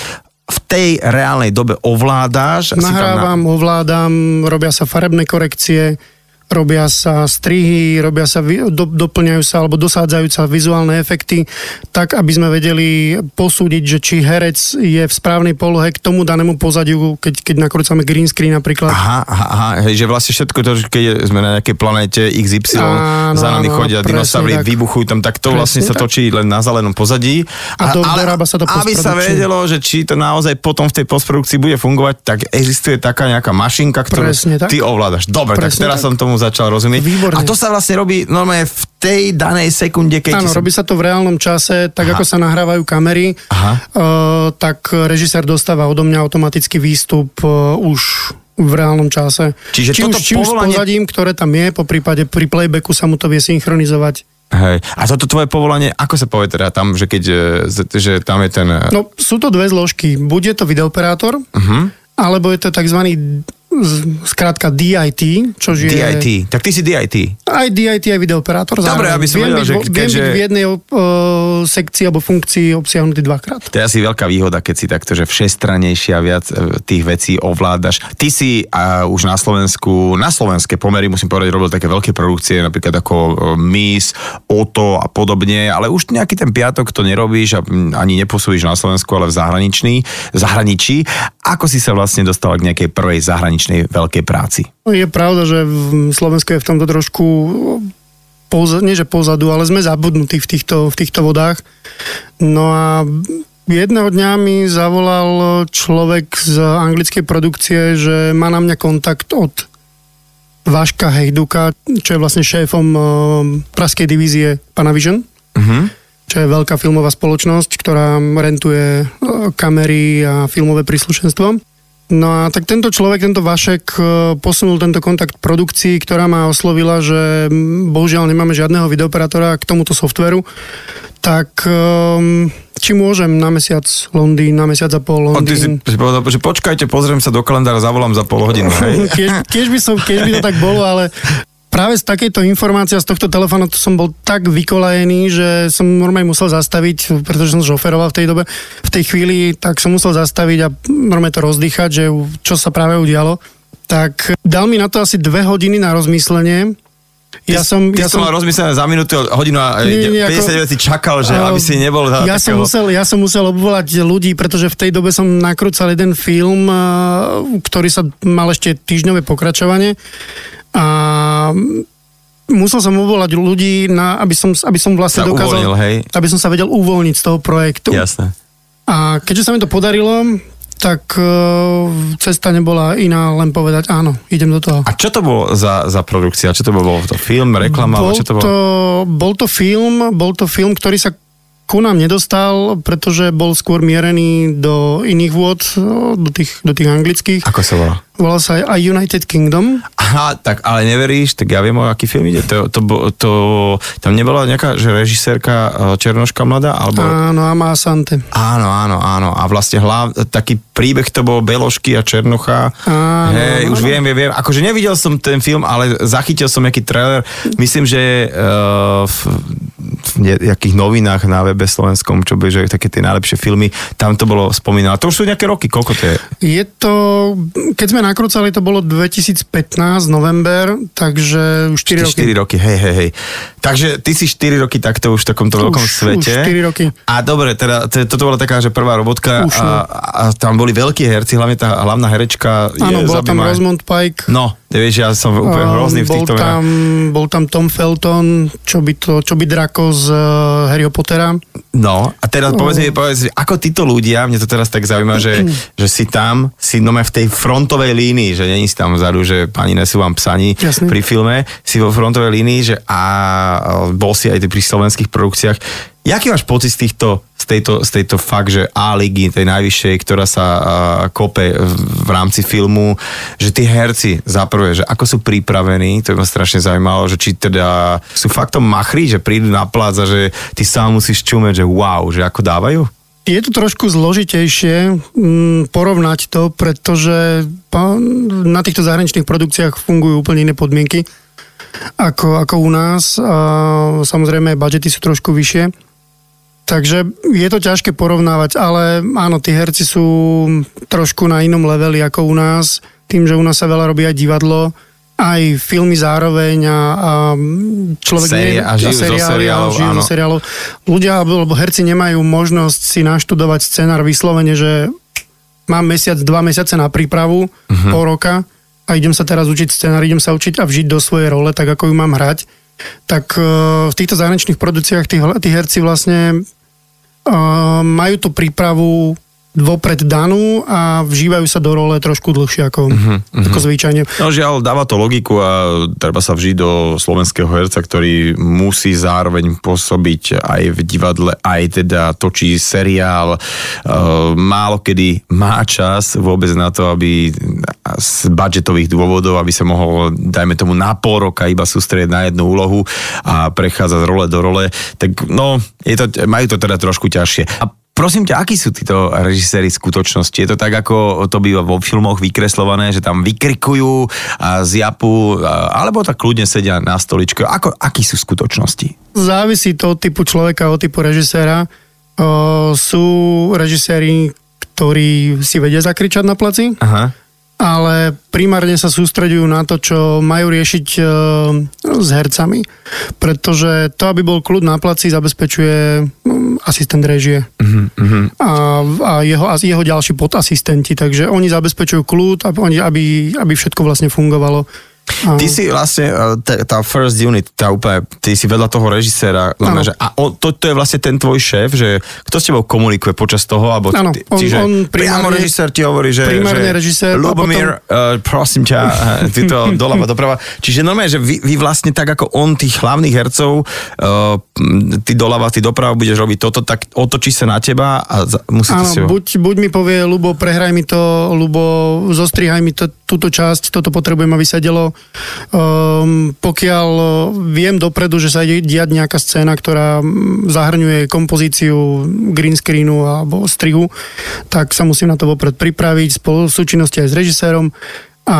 v tej reálnej dobe ovládáš. Nahrávam, na... ovládam, robia sa farebné korekcie, robia sa strihy, robia sa, do, doplňajú sa alebo dosádzajú sa vizuálne efekty, tak aby sme vedeli posúdiť, že či herec je v správnej polohe k tomu danému pozadiu, keď, keď nakrúcame green screen napríklad. Aha, aha, aha že vlastne všetko to, keď sme na nejakej planéte XY, áno, za nami áno, chodia dinosaury, vybuchujú tam, tak to vlastne sa tak. točí len na zelenom pozadí. A, a do, ale, sa to Aby sa vedelo, že či to naozaj potom v tej postprodukcii bude fungovať, tak existuje taká nejaká mašinka, ktorú ty ovládaš. Dobre, Presne tak teraz tak. som tomu začal rozumieť. Výborne. A to sa vlastne robí normálne v tej danej sekunde, keď... Áno, sa... robí sa to v reálnom čase, tak Aha. ako sa nahrávajú kamery, Aha. Uh, tak režisér dostáva odo mňa automatický výstup uh, už v reálnom čase. Čiže či, toto už, či povolanie... už s pozadím, ktoré tam je, po prípade pri playbacku sa mu to vie synchronizovať. Hej. A toto tvoje povolanie, ako sa povie teda tam, že keď, e, že tam je ten... No, sú to dve zložky. Buď je to videoperátor, uh-huh. alebo je to tzv skrátka DIT, čo je... DIT, tak ty si DIT. Aj DIT, aj videooperátor. Dobre, aby som vedel, že... Viem keďže... byť v jednej uh, sekcii alebo funkcii obsiahnutý dvakrát. To je asi veľká výhoda, keď si takto, že všestranejšia viac e, tých vecí ovládaš. Ty si uh, už na Slovensku, na slovenské pomery, musím povedať, robil také veľké produkcie, napríklad ako uh, Miss, Oto a podobne, ale už nejaký ten piatok to nerobíš a ani neposúdiš na Slovensku, ale v zahraničný, zahraničí. Ako si sa vlastne dostal k nejakej prvej zahraničnej zahraničnej veľkej práci. No, je pravda, že v Slovensku je v tomto trošku poza, nie že pozadu, ale sme zabudnutí v týchto, v týchto vodách. No a jedného dňa mi zavolal človek z anglickej produkcie, že má na mňa kontakt od Vaška Hejduka, čo je vlastne šéfom uh, praskej divízie Panavision. Uh-huh. Čo je veľká filmová spoločnosť, ktorá rentuje uh, kamery a filmové príslušenstvo. No a tak tento človek, tento Vašek e, posunul tento kontakt produkcii, ktorá ma oslovila, že bohužiaľ nemáme žiadneho videoperátora k tomuto softveru, tak um, či môžem na mesiac Londýn, na mesiac a pol Londýn. A ty si, si povedal, že počkajte, pozriem sa do kalendára, zavolám za pol hodinu. keď, keď, <laughs> by som, keď by to tak bolo, ale práve z takejto informácie z tohto telefónu som bol tak vykolajený, že som normálne musel zastaviť, pretože som šoferoval v tej dobe, v tej chvíli, tak som musel zastaviť a normálne to rozdýchať, že čo sa práve udialo. Tak dal mi na to asi dve hodiny na rozmyslenie, ja som, ty ja som mal rozmyslené za minútu, hodinu a nie, nie, 59 ako, čakal, že uh, aby si nebol za ja takého... som, musel, ja som musel obvolať ľudí, pretože v tej dobe som nakrúcal jeden film, uh, ktorý sa mal ešte týždňové pokračovanie a musel som uvolať ľudí, na, aby, som, aby som vlastne sa dokázal, uvoľnil, hej. aby som sa vedel uvoľniť z toho projektu. Jasné. A keďže sa mi to podarilo, tak uh, cesta nebola iná, len povedať áno, idem do toho. A čo to bolo za, za produkcia? Čo to bolo? To film, reklama? Bol čo to bolo? to, bol to film, bol to film, ktorý sa ku nám nedostal, pretože bol skôr mierený do iných vôd, do tých, do tých anglických. Ako sa volá? Volá sa aj United Kingdom. Aha, tak ale neveríš, tak ja viem, o aký film ide. To, to, to, tam nebola nejaká, že režisérka Černoška mladá? Alebo... Áno, Ama Asante. Áno, áno, áno. A vlastne hlav, taký príbeh to bol Belošky a Černocha. Áno, Hej, áno, už viem, viem, viem. Akože nevidel som ten film, ale zachytil som nejaký trailer. Myslím, že uh, v, nejakých novinách na webe slovenskom, čo že také tie najlepšie filmy, tam to bolo spomínané. To už sú nejaké roky, koľko to je? Je to, keď sme nakrúcali, to bolo 2015, november, takže už 4 roky. 4 roky, hej, hej, hej. Takže ty si 4 roky takto už v takomto Už- veľkom už svete. 4 roky. A dobre, teda to, toto bola taká, že prvá robotka Už, a, no. a, tam boli veľkí herci, hlavne tá hlavná herečka. Áno, bol tam. Rosamund Pike. No, vieš, ja som úplne Um, hrozný v bol týchto tam, bol tam Tom Felton, čo by, to, čo by Draco z uh, Harryho Pottera. No, a teraz povedz mi, povedz, mi, ako títo ľudia, mne to teraz tak zaujíma, že, že si tam, si no v tej frontovej línii, že není si tam vzadu, že pani nesú vám psaní Jasne. pri filme, si vo frontovej línii, že a bol si aj pri slovenských produkciách. Jaký máš pocit z týchto, z tejto, z tejto fakt, že A ligy, tej najvyššej, ktorá sa a, kope v, rámci filmu, že tí herci, za že ako sú pripravení, to by ma strašne zaujímalo, že či teda sú faktom machri, že prídu na plác a že ty sám musíš čumeť, že wow, že ako dávajú? Je to trošku zložitejšie mm, porovnať to, pretože na týchto zahraničných produkciách fungujú úplne iné podmienky ako, ako u nás. A samozrejme, budžety sú trošku vyššie. Takže je to ťažké porovnávať, ale áno, tí herci sú trošku na inom leveli ako u nás. Tým, že u nás sa veľa robí aj divadlo, aj filmy zároveň a, a človek... Série- a žijú zo seriálov, žijú zo seriálov. Ľudia alebo herci nemajú možnosť si naštudovať scenár vyslovene, že mám mesiac, dva mesiace na prípravu, uh-huh. pol roka a idem sa teraz učiť scenár, idem sa učiť a vžiť do svojej role, tak ako ju mám hrať. Tak eh, v týchto zahraničných produkciách tí, tí herci vlastne eh, majú tú prípravu vopred danú a vžívajú sa do role trošku dlhšie ako, uh-huh, ako zvyčajne. No žiaľ, dáva to logiku a treba sa vžiť do slovenského herca, ktorý musí zároveň pôsobiť aj v divadle, aj teda točí seriál. Uh, málo kedy má čas vôbec na to, aby z budžetových dôvodov, aby sa mohol, dajme tomu, na pol roka iba sústrediť na jednu úlohu a prechádza z role do role. Tak no, je to, majú to teda trošku ťažšie. A Prosím ťa, akí sú títo režiséri skutočnosti? Je to tak, ako to býva vo filmoch vykreslované, že tam vykrikujú a zjapu, alebo tak kľudne sedia na stoličke? Ako, akí sú skutočnosti? Závisí to od typu človeka, od typu režiséra. O, sú režiséri, ktorí si vedia zakričať na placi, Aha. Ale primárne sa sústreďujú na to, čo majú riešiť e, s hercami. Pretože to, aby bol kľud na placi, zabezpečuje mm, asistent režie. Uh-huh. A, a, jeho, a jeho ďalší podasistenti. Takže oni zabezpečujú kľud, aby, aby, aby všetko vlastne fungovalo. Ty si vlastne, e, tá, first unit, tá úplne, ty si vedľa toho režiséra, že, a on, to, to je vlastne ten tvoj šéf, že kto s tebou komunikuje počas toho, alebo Áno, ty, on- čiže on priamo režisér ti hovorí, že, primárne že režisér Lubomír, uh, prosím ťa, <laughs> ty to doľava doprava. Čiže normálne, že vy, vy vlastne tak ako on tých hlavných hercov, uh, ty doľava, ty doprava budeš robiť toto, tak otočí sa na teba a za, musíte Áno, si ho... buď, buď mi povie, Lubo, prehraj mi to, Lubo, zostrihaj mi to, túto časť, toto potrebujem, aby sedelo. Um, pokiaľ uh, viem dopredu, že sa ide diať nejaká scéna, ktorá zahrňuje kompozíciu green screenu alebo strihu, tak sa musím na to vopred pripraviť spolu v aj s režisérom a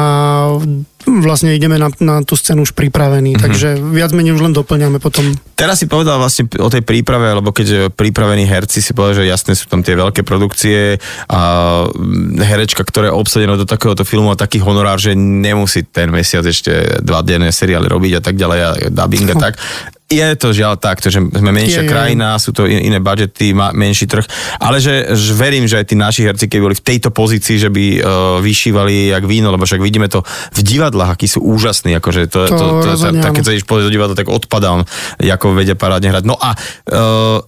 vlastne ideme na, na tú scénu už pripravení, mm-hmm. takže viac menej už len doplňame potom. Teraz si povedal vlastne o tej príprave, lebo keď pripravení herci si povedal, že jasne sú tam tie veľké produkcie a herečka, ktorá je obsadená do takéhoto filmu a taký honorár, že nemusí ten mesiac ešte dva denné seriály robiť a tak ďalej a dubbing a tak. Je to žiaľ tak, že sme menšia Je, je. krajina, sú to in- iné budžety, má menší trh, ale že, že verím, že aj tí naši herci, keby boli v tejto pozícii, že by uh, vyšívali jak víno, lebo však vidíme to v divadlách, akí sú úžasní, akože to, to, To to, rozhodne tak, keď sa ideš pozrieť do divadla, tak odpadám, ako vedia parádne hrať. No a uh,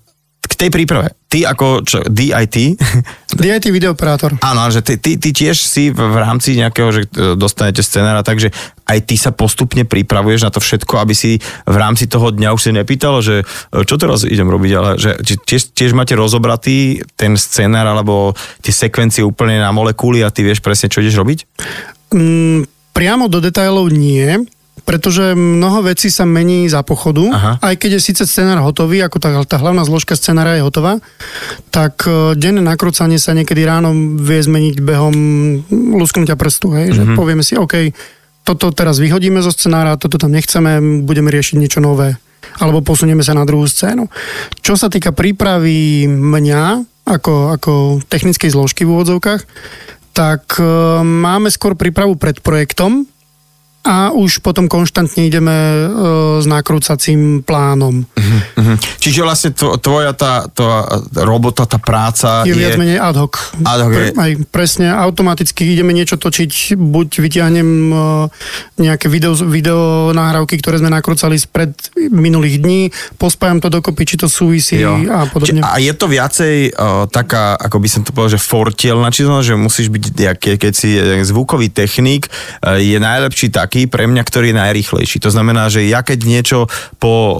k tej príprave. Ty ako čo, DIT, <laughs> DIT videoperátor. áno, že ty, ty, ty tiež si v, v rámci nejakého, že e, dostanete scenára, takže aj ty sa postupne pripravuješ na to všetko, aby si v rámci toho dňa už si nepýtalo, že e, čo teraz idem robiť, ale že tiež, tiež máte rozobratý ten scenár alebo tie sekvencie úplne na molekuly a ty vieš presne, čo ideš robiť? Mm, priamo do detailov nie, pretože mnoho vecí sa mení za pochodu. Aha. Aj keď je síce scenár hotový, ako tá, tá hlavná zložka scenára je hotová, tak e, denné nakrúcanie sa niekedy ráno vie zmeniť behom lusknutia prstu. Hej? Že povieme si, OK, toto teraz vyhodíme zo scenára, toto tam nechceme, budeme riešiť niečo nové. Alebo posunieme sa na druhú scénu. Čo sa týka prípravy mňa, ako, ako technickej zložky v úvodzovkách, tak e, máme skôr prípravu pred projektom, a už potom konštantne ideme e, s nakrúcacím plánom. Mhm. Čiže vlastne tvo- tvoja tá, tá robota, tá práca Je viac menej ad hoc. Ad hoc je- aj presne, automaticky ideme niečo točiť, buď vyťahnem e, nejaké video, video nahrávky, ktoré sme nakrúcali spred minulých dní, pospájam to dokopy, či to súvisí Jo. a podobne. Či- A je to viacej uh, taká, ako by som to povedal, že fortielna číslo, že musíš byť, keď si eh, zvukový technik, uh, je najlepší taký pre mňa, ktorý je najrýchlejší. To znamená, že ja keď niečo po uh,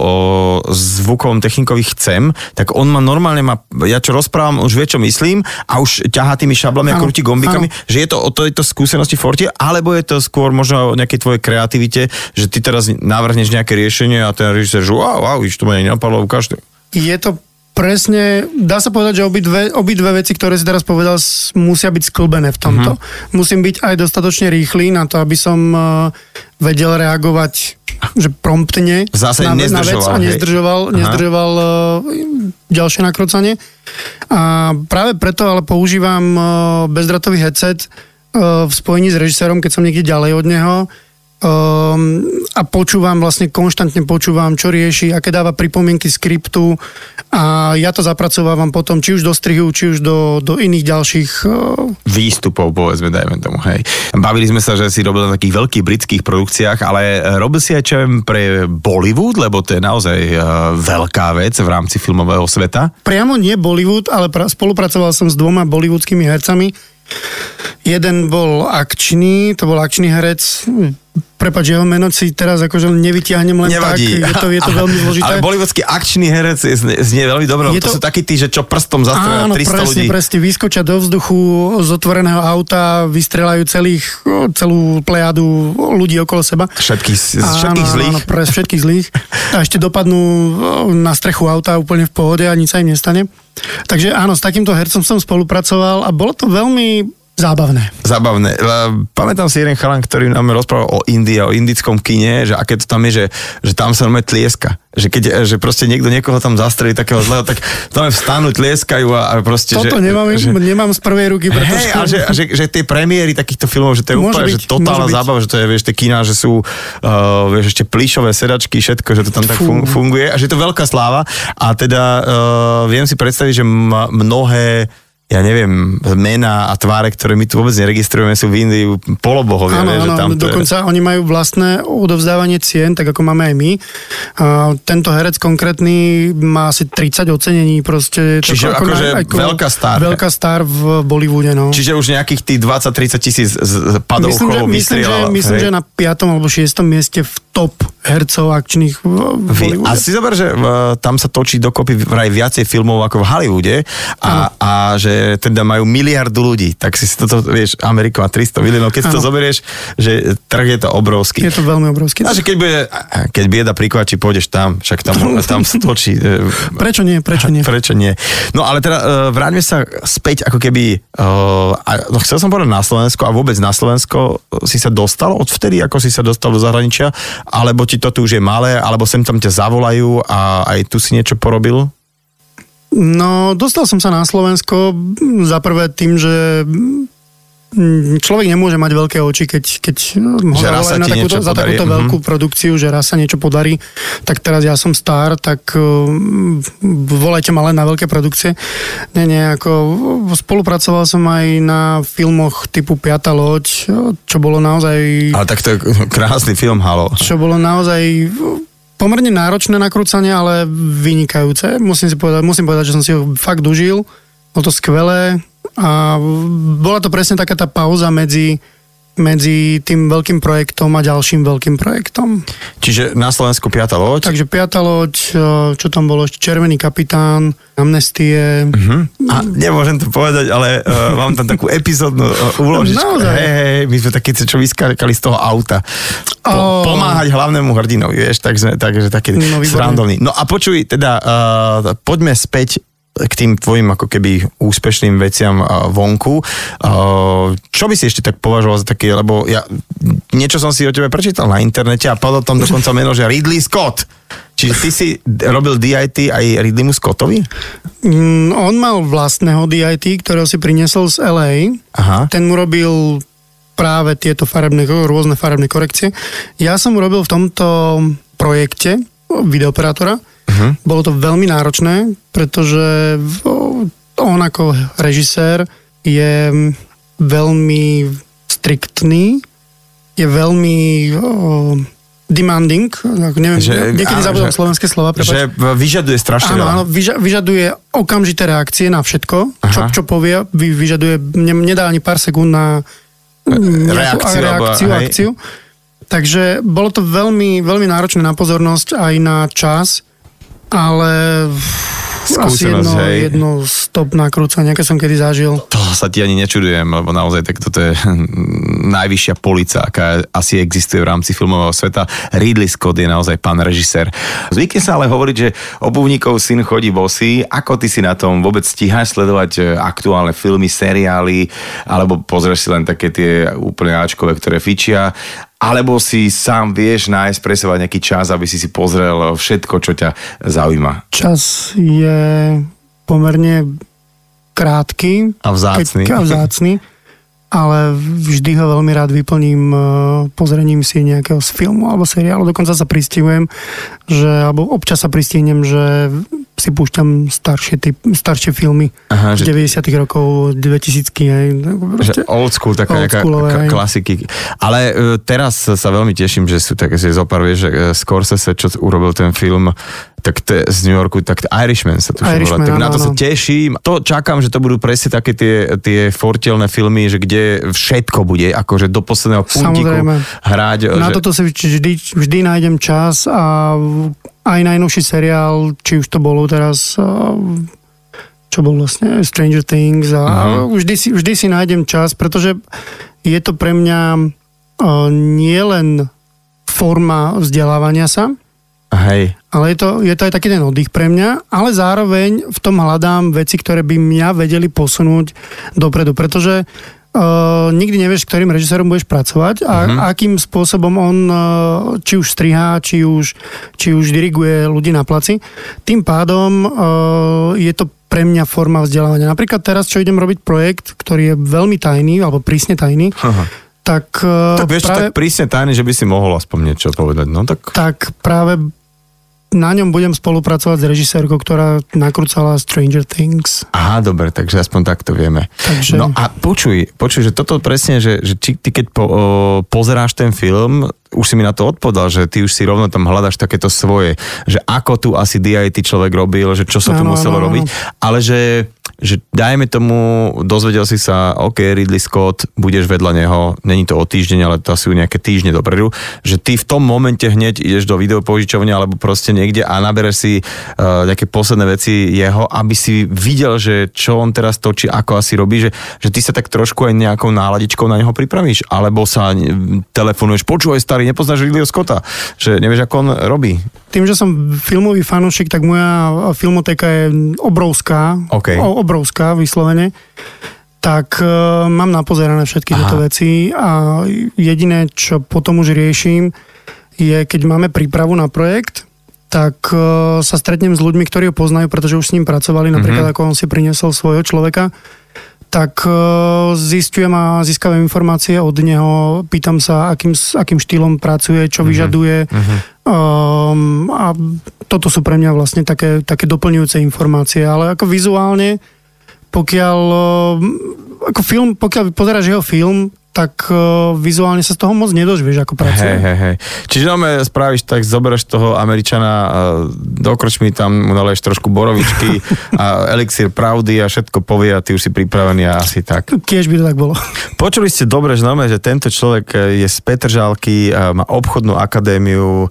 zvukovom technikovi chcem, tak on ma normálne má, ja čo rozprávam, už vie, čo myslím a už ťahá tými šablami a Áno, krúti gombikami, že je to o tejto skúsenosti fortiel, alebo je to skôr možno o nejakej tvojej kreativite, že ty teraz navrhneš nejaké riešenie a ten režisér, že wow, wow, to ma nenapadlo, ukáž to. Je to presne, dá sa povedať, že obidve, obidve veci, ktoré si teraz povedal, musia byť sklbené v tomto. Mhm. Musím byť aj dostatočne rýchly na to, aby som uh, vedel reagovať že promptne Zase na, na vec nezdržoval, a hej. nezdržoval, Aha. nezdržoval uh, ďalšie nakrocanie. A práve preto ale používam uh, bezdratový headset v spojení s režisérom, keď som niekde ďalej od neho um, a počúvam, vlastne konštantne počúvam, čo rieši, aké dáva pripomienky skriptu a ja to zapracovávam potom, či už do strihu, či už do, do iných ďalších uh, výstupov, povedzme, dajme tomu, hej. Bavili sme sa, že si robil na takých veľkých britských produkciách, ale e, robil si aj čo pre Bollywood, lebo to je naozaj uh, veľká vec v rámci filmového sveta. priamo nie Bollywood, ale pra, spolupracoval som s dvoma bollywoodskými hercami. Jeden bol akčný, to bol akčný herec. Prepač, jeho meno si teraz akože nevytiahnem len Nevadí. tak. Je to, je to veľmi <laughs> zložité. Ale bollywoodský akčný herec znie, znie veľmi dobre, Je to, to- sú takí tí, že čo prstom zastrelia Áno, 300 presne, ľudí. presne. Vyskočia do vzduchu z otvoreného auta, vystrelajú celých, celú plejadu ľudí okolo seba. Všetkých, z- všetkých áno, zlých. Áno, pre všetkých zlých. A ešte dopadnú na strechu auta úplne v pohode a nič sa im nestane. Takže áno, s takýmto hercom som spolupracoval a bolo to veľmi zábavné. Zabavné. Le- Pamätám si jeden chalan, ktorý nám rozprával o Indii, a o indickom kine, že aké to tam je, že, že tam sa normálne tlieska. Že keď, že proste niekto niekoho tam zastrelí takého zlého, tak tam vstanú, tlieskajú a, a proste, Toto že, nemám, že, nemám z prvej ruky, pretože... Hej, a že, a že, že tie premiéry takýchto filmov, že to je úplne byť, že totálna zábava, že to je, vieš, tie kina, že sú, uh, vieš, ešte plíšové sedačky, všetko, že to tam tak fun- funguje a že je to veľká sláva a teda uh, viem si predstaviť, že mnohé ja neviem, mená a tváre, ktoré my tu vôbec neregistrujeme, sú v Indii polobohovia. Áno, vieš, že áno, tam to je- dokonca oni majú vlastné odovzdávanie cien, tak ako máme aj my. A tento herec konkrétny má asi 30 ocenení, proste. Čiže to akože na- veľká star. Veľká star v Bollywoode, no. Čiže už nejakých tých 20-30 tisíc padov myslím, že, myslím, že, myslím, hej. že na 5. alebo 6. mieste v top hercov akčných v, v a si zober, že tam sa točí dokopy vraj viacej filmov ako v Hollywoode a, a že teda majú miliardu ľudí, tak si toto, vieš, Amerika má 300 miliónov, keď si to zoberieš, že trh je to obrovský. Je to veľmi obrovský. A že keď, bude, keď bieda prikvačí, pôjdeš tam, však tam, tam stočí. e, <laughs> Prečo nie, prečo nie? Prečo nie? No ale teda uh, vráťme sa späť ako keby, a, no chcel som povedať na Slovensko a vôbec na Slovensko si sa dostal odvtedy, ako si sa dostal do zahraničia, alebo ti to tu už je malé, alebo sem tam ťa zavolajú a aj tu si niečo porobil? No, dostal som sa na Slovensko za prvé tým, že človek nemôže mať veľké oči, keď, keď ho Že raz sa na takúto, za takúto mhm. veľkú produkciu, že raz sa niečo podarí. Tak teraz ja som star, tak um, volajte ma len na veľké produkcie. Nie, nie, ako spolupracoval som aj na filmoch typu Piata loď, čo bolo naozaj Ale tak to je krásny film, halo. čo bolo naozaj pomerne náročné nakrúcanie, ale vynikajúce. Musím si povedať, musím povedať, že som si ho fakt užil. Bolo to skvelé a bola to presne taká tá pauza medzi medzi tým veľkým projektom a ďalším veľkým projektom. Čiže na Slovensku piata loď? Takže piata loď, e, čo tam bolo ešte, Červený kapitán, Amnestie. Uh-huh. A nemôžem to povedať, ale uh, <laughs> mám tam takú epizódnu uh, úložičku. Hej, hej, my sme takí, čo vyskakali z toho auta. Po, oh. Pomáhať hlavnému hrdinovi, vieš, takže, takže taký no, srandovný. No a počuj, teda uh, poďme späť k tým tvojim ako keby úspešným veciam vonku. Čo by si ešte tak považoval za také, lebo ja niečo som si o tebe prečítal na internete a padlo tam dokonca meno, že Ridley Scott. Čiže ty si robil DIT aj Ridleymu Scottovi? Mm, on mal vlastného DIT, ktorého si priniesol z LA. Aha. Ten mu robil práve tieto farebné, rôzne farebné korekcie. Ja som robil v tomto projekte videoperátora Uh-huh. Bolo to veľmi náročné, pretože on ako režisér je veľmi striktný, je veľmi oh, demanding, neviem, že, niekedy zabudám slovenské slova. Prepač. Že vyžaduje strašne áno, áno, vyža, vyžaduje okamžité reakcie na všetko, čo, čo povie, vyžaduje, ne, nedá ani pár sekúnd na reakciu, reakciu alebo, akciu. Takže bolo to veľmi, veľmi náročné na pozornosť aj na čas ale asi jedno, hej. jedno stop nakrúcanie, aké som kedy zažil. To sa ti ani nečudujem, lebo naozaj tak toto je najvyššia polica, aká asi existuje v rámci filmového sveta. Ridley Scott je naozaj pán režisér. Zvykne sa ale hovoriť, že obuvníkov syn chodí bosý. Ako ty si na tom vôbec stíhaš sledovať e, aktuálne filmy, seriály, alebo pozrieš si len také tie úplne áčkové, ktoré fičia alebo si sám vieš nájsť, presovať nejaký čas, aby si si pozrel všetko, čo ťa zaujíma? Čas je pomerne krátky. A vzácný. Keď, a vzácný. ale vždy ho veľmi rád vyplním uh, pozrením si nejakého z filmu alebo seriálu. Dokonca sa pristihujem, že, alebo občas sa pristihnem, že si púšťam staršie, typ, staršie filmy Aha, z že, 90 rokov, 2000 aj. Že old school, taká old k- klasiky. Ale uh, teraz sa veľmi teším, že sú také, že zopár, vieš, že uh, Scorsese, čo urobil ten film, tak to z New Yorku, tak Irishman sa tu Irishman, tak na to sa teším. To čakám, že to budú presne také tie, tie fortelné filmy, že kde všetko bude, akože do posledného puntiku Samozrejme. hrať. Na že... toto si vždy, vždy nájdem čas a aj najnovší seriál, či už to bolo teraz čo bol vlastne Stranger Things a uh-huh. vždy, si, vždy si nájdem čas, pretože je to pre mňa nielen forma vzdelávania sa, Hej. Ale je to, je to aj taký ten oddych pre mňa, ale zároveň v tom hľadám veci, ktoré by mňa vedeli posunúť dopredu, pretože uh, nikdy nevieš, ktorým režisérom budeš pracovať a uh-huh. akým spôsobom on uh, či už strihá, či už, či už diriguje ľudí na placi. Tým pádom uh, je to pre mňa forma vzdelávania. Napríklad teraz, čo idem robiť projekt, ktorý je veľmi tajný, alebo prísne tajný, uh-huh. tak... Uh, tak vieš, práve, tak prísne tajný, že by si mohol aspoň niečo povedať. No, tak... tak práve na ňom budem spolupracovať s režisérkou, ktorá nakrúcala Stranger Things. Aha, dobre, takže aspoň takto vieme. Takže... No a počuj, počuj, že toto presne, že, že či, ty keď po, o, pozeráš ten film, už si mi na to odpovedal, že ty už si rovno tam hľadaš takéto svoje, že ako tu asi DIT človek robil, že čo sa tu no, muselo no, no. robiť, ale že že dajme tomu, dozvedel si sa, OK, Ridley Scott, budeš vedľa neho, není to o týždeň, ale to asi nejaké týždne dopredu, že ty v tom momente hneď ideš do videopožičovne alebo proste niekde a nabereš si uh, nejaké posledné veci jeho, aby si videl, že čo on teraz točí, ako asi robí, že, že ty sa tak trošku aj nejakou náladičkou na neho pripravíš, alebo sa telefonuješ, počúvaj starý, nepoznáš Ridleyho Scotta, že nevieš, ako on robí. Tým, že som filmový fanúšik, tak moja filmotéka je obrovská. Okay. O, obrovská vyslovene, tak uh, mám napozerané všetky Aha. tieto veci a jediné, čo potom už riešim, je, keď máme prípravu na projekt, tak uh, sa stretnem s ľuďmi, ktorí ho poznajú, pretože už s ním pracovali, napríklad mm-hmm. ako on si priniesol svojho človeka, tak uh, zistujem a získavam informácie od neho, pýtam sa, akým, akým štýlom pracuje, čo mm-hmm. vyžaduje. Mm-hmm. Um, a toto sú pre mňa vlastne také, také doplňujúce informácie, ale ako vizuálne pokiaľ, ako film, pokiaľ pozeráš jeho film, tak uh, vizuálne sa z toho moc nedožvieš, ako pracuje. Hej, hej, hej. Čiže no, spravíš tak, zoberieš toho Američana, a dokrč mi tam, mu naleješ trošku borovičky <laughs> a elixír pravdy a všetko povie a ty už si pripravený a asi tak. Tiež by to tak bolo. Počuli ste dobre, že, no, že tento človek je z Petržalky, má obchodnú akadémiu,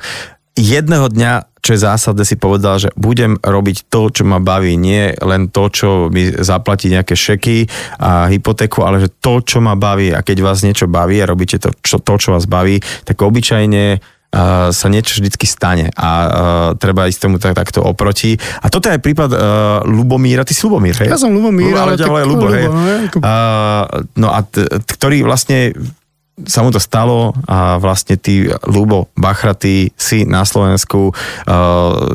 jedného dňa čo je zásadné, si povedal, že budem robiť to, čo ma baví, nie len to, čo mi zaplatí nejaké šeky a hypotéku, ale že to, čo ma baví a keď vás niečo baví a robíte to, čo, to, čo vás baví, tak obyčajne Uh, sa niečo vždycky stane a uh, treba ísť tomu tak, takto oproti. A toto je aj prípad uh, Lubomíra, ty si Lubomír, hej? Ja som Lubomír, ale, ale, ale Lubo, hej. No, uh, no a t- ktorý vlastne sa mu to stalo a vlastne ty, Lubo Bachraty, si na Slovensku uh,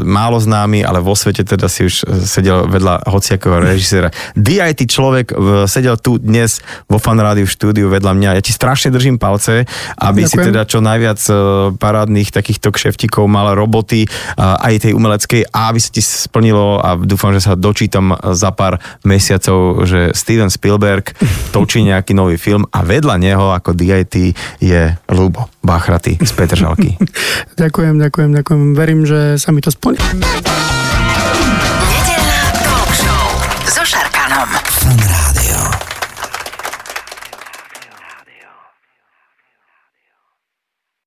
málo známy, ale vo svete teda si už sedel vedľa hociakého režisera. DIT človek uh, sedel tu dnes vo Fan Rádiu v štúdiu vedľa mňa. Ja ti strašne držím palce, aby Ďakujem. si teda čo najviac uh, parádnych takýchto kšeftikov mal roboty uh, aj tej umeleckej a aby sa ti splnilo a dúfam, že sa dočítam za pár mesiacov, že Steven Spielberg točí nejaký nový film a vedľa neho ako DIT tretí je Lubo Bachraty z Petržalky. <laughs> ďakujem, ďakujem, ďakujem. Verím, že sa mi to splní.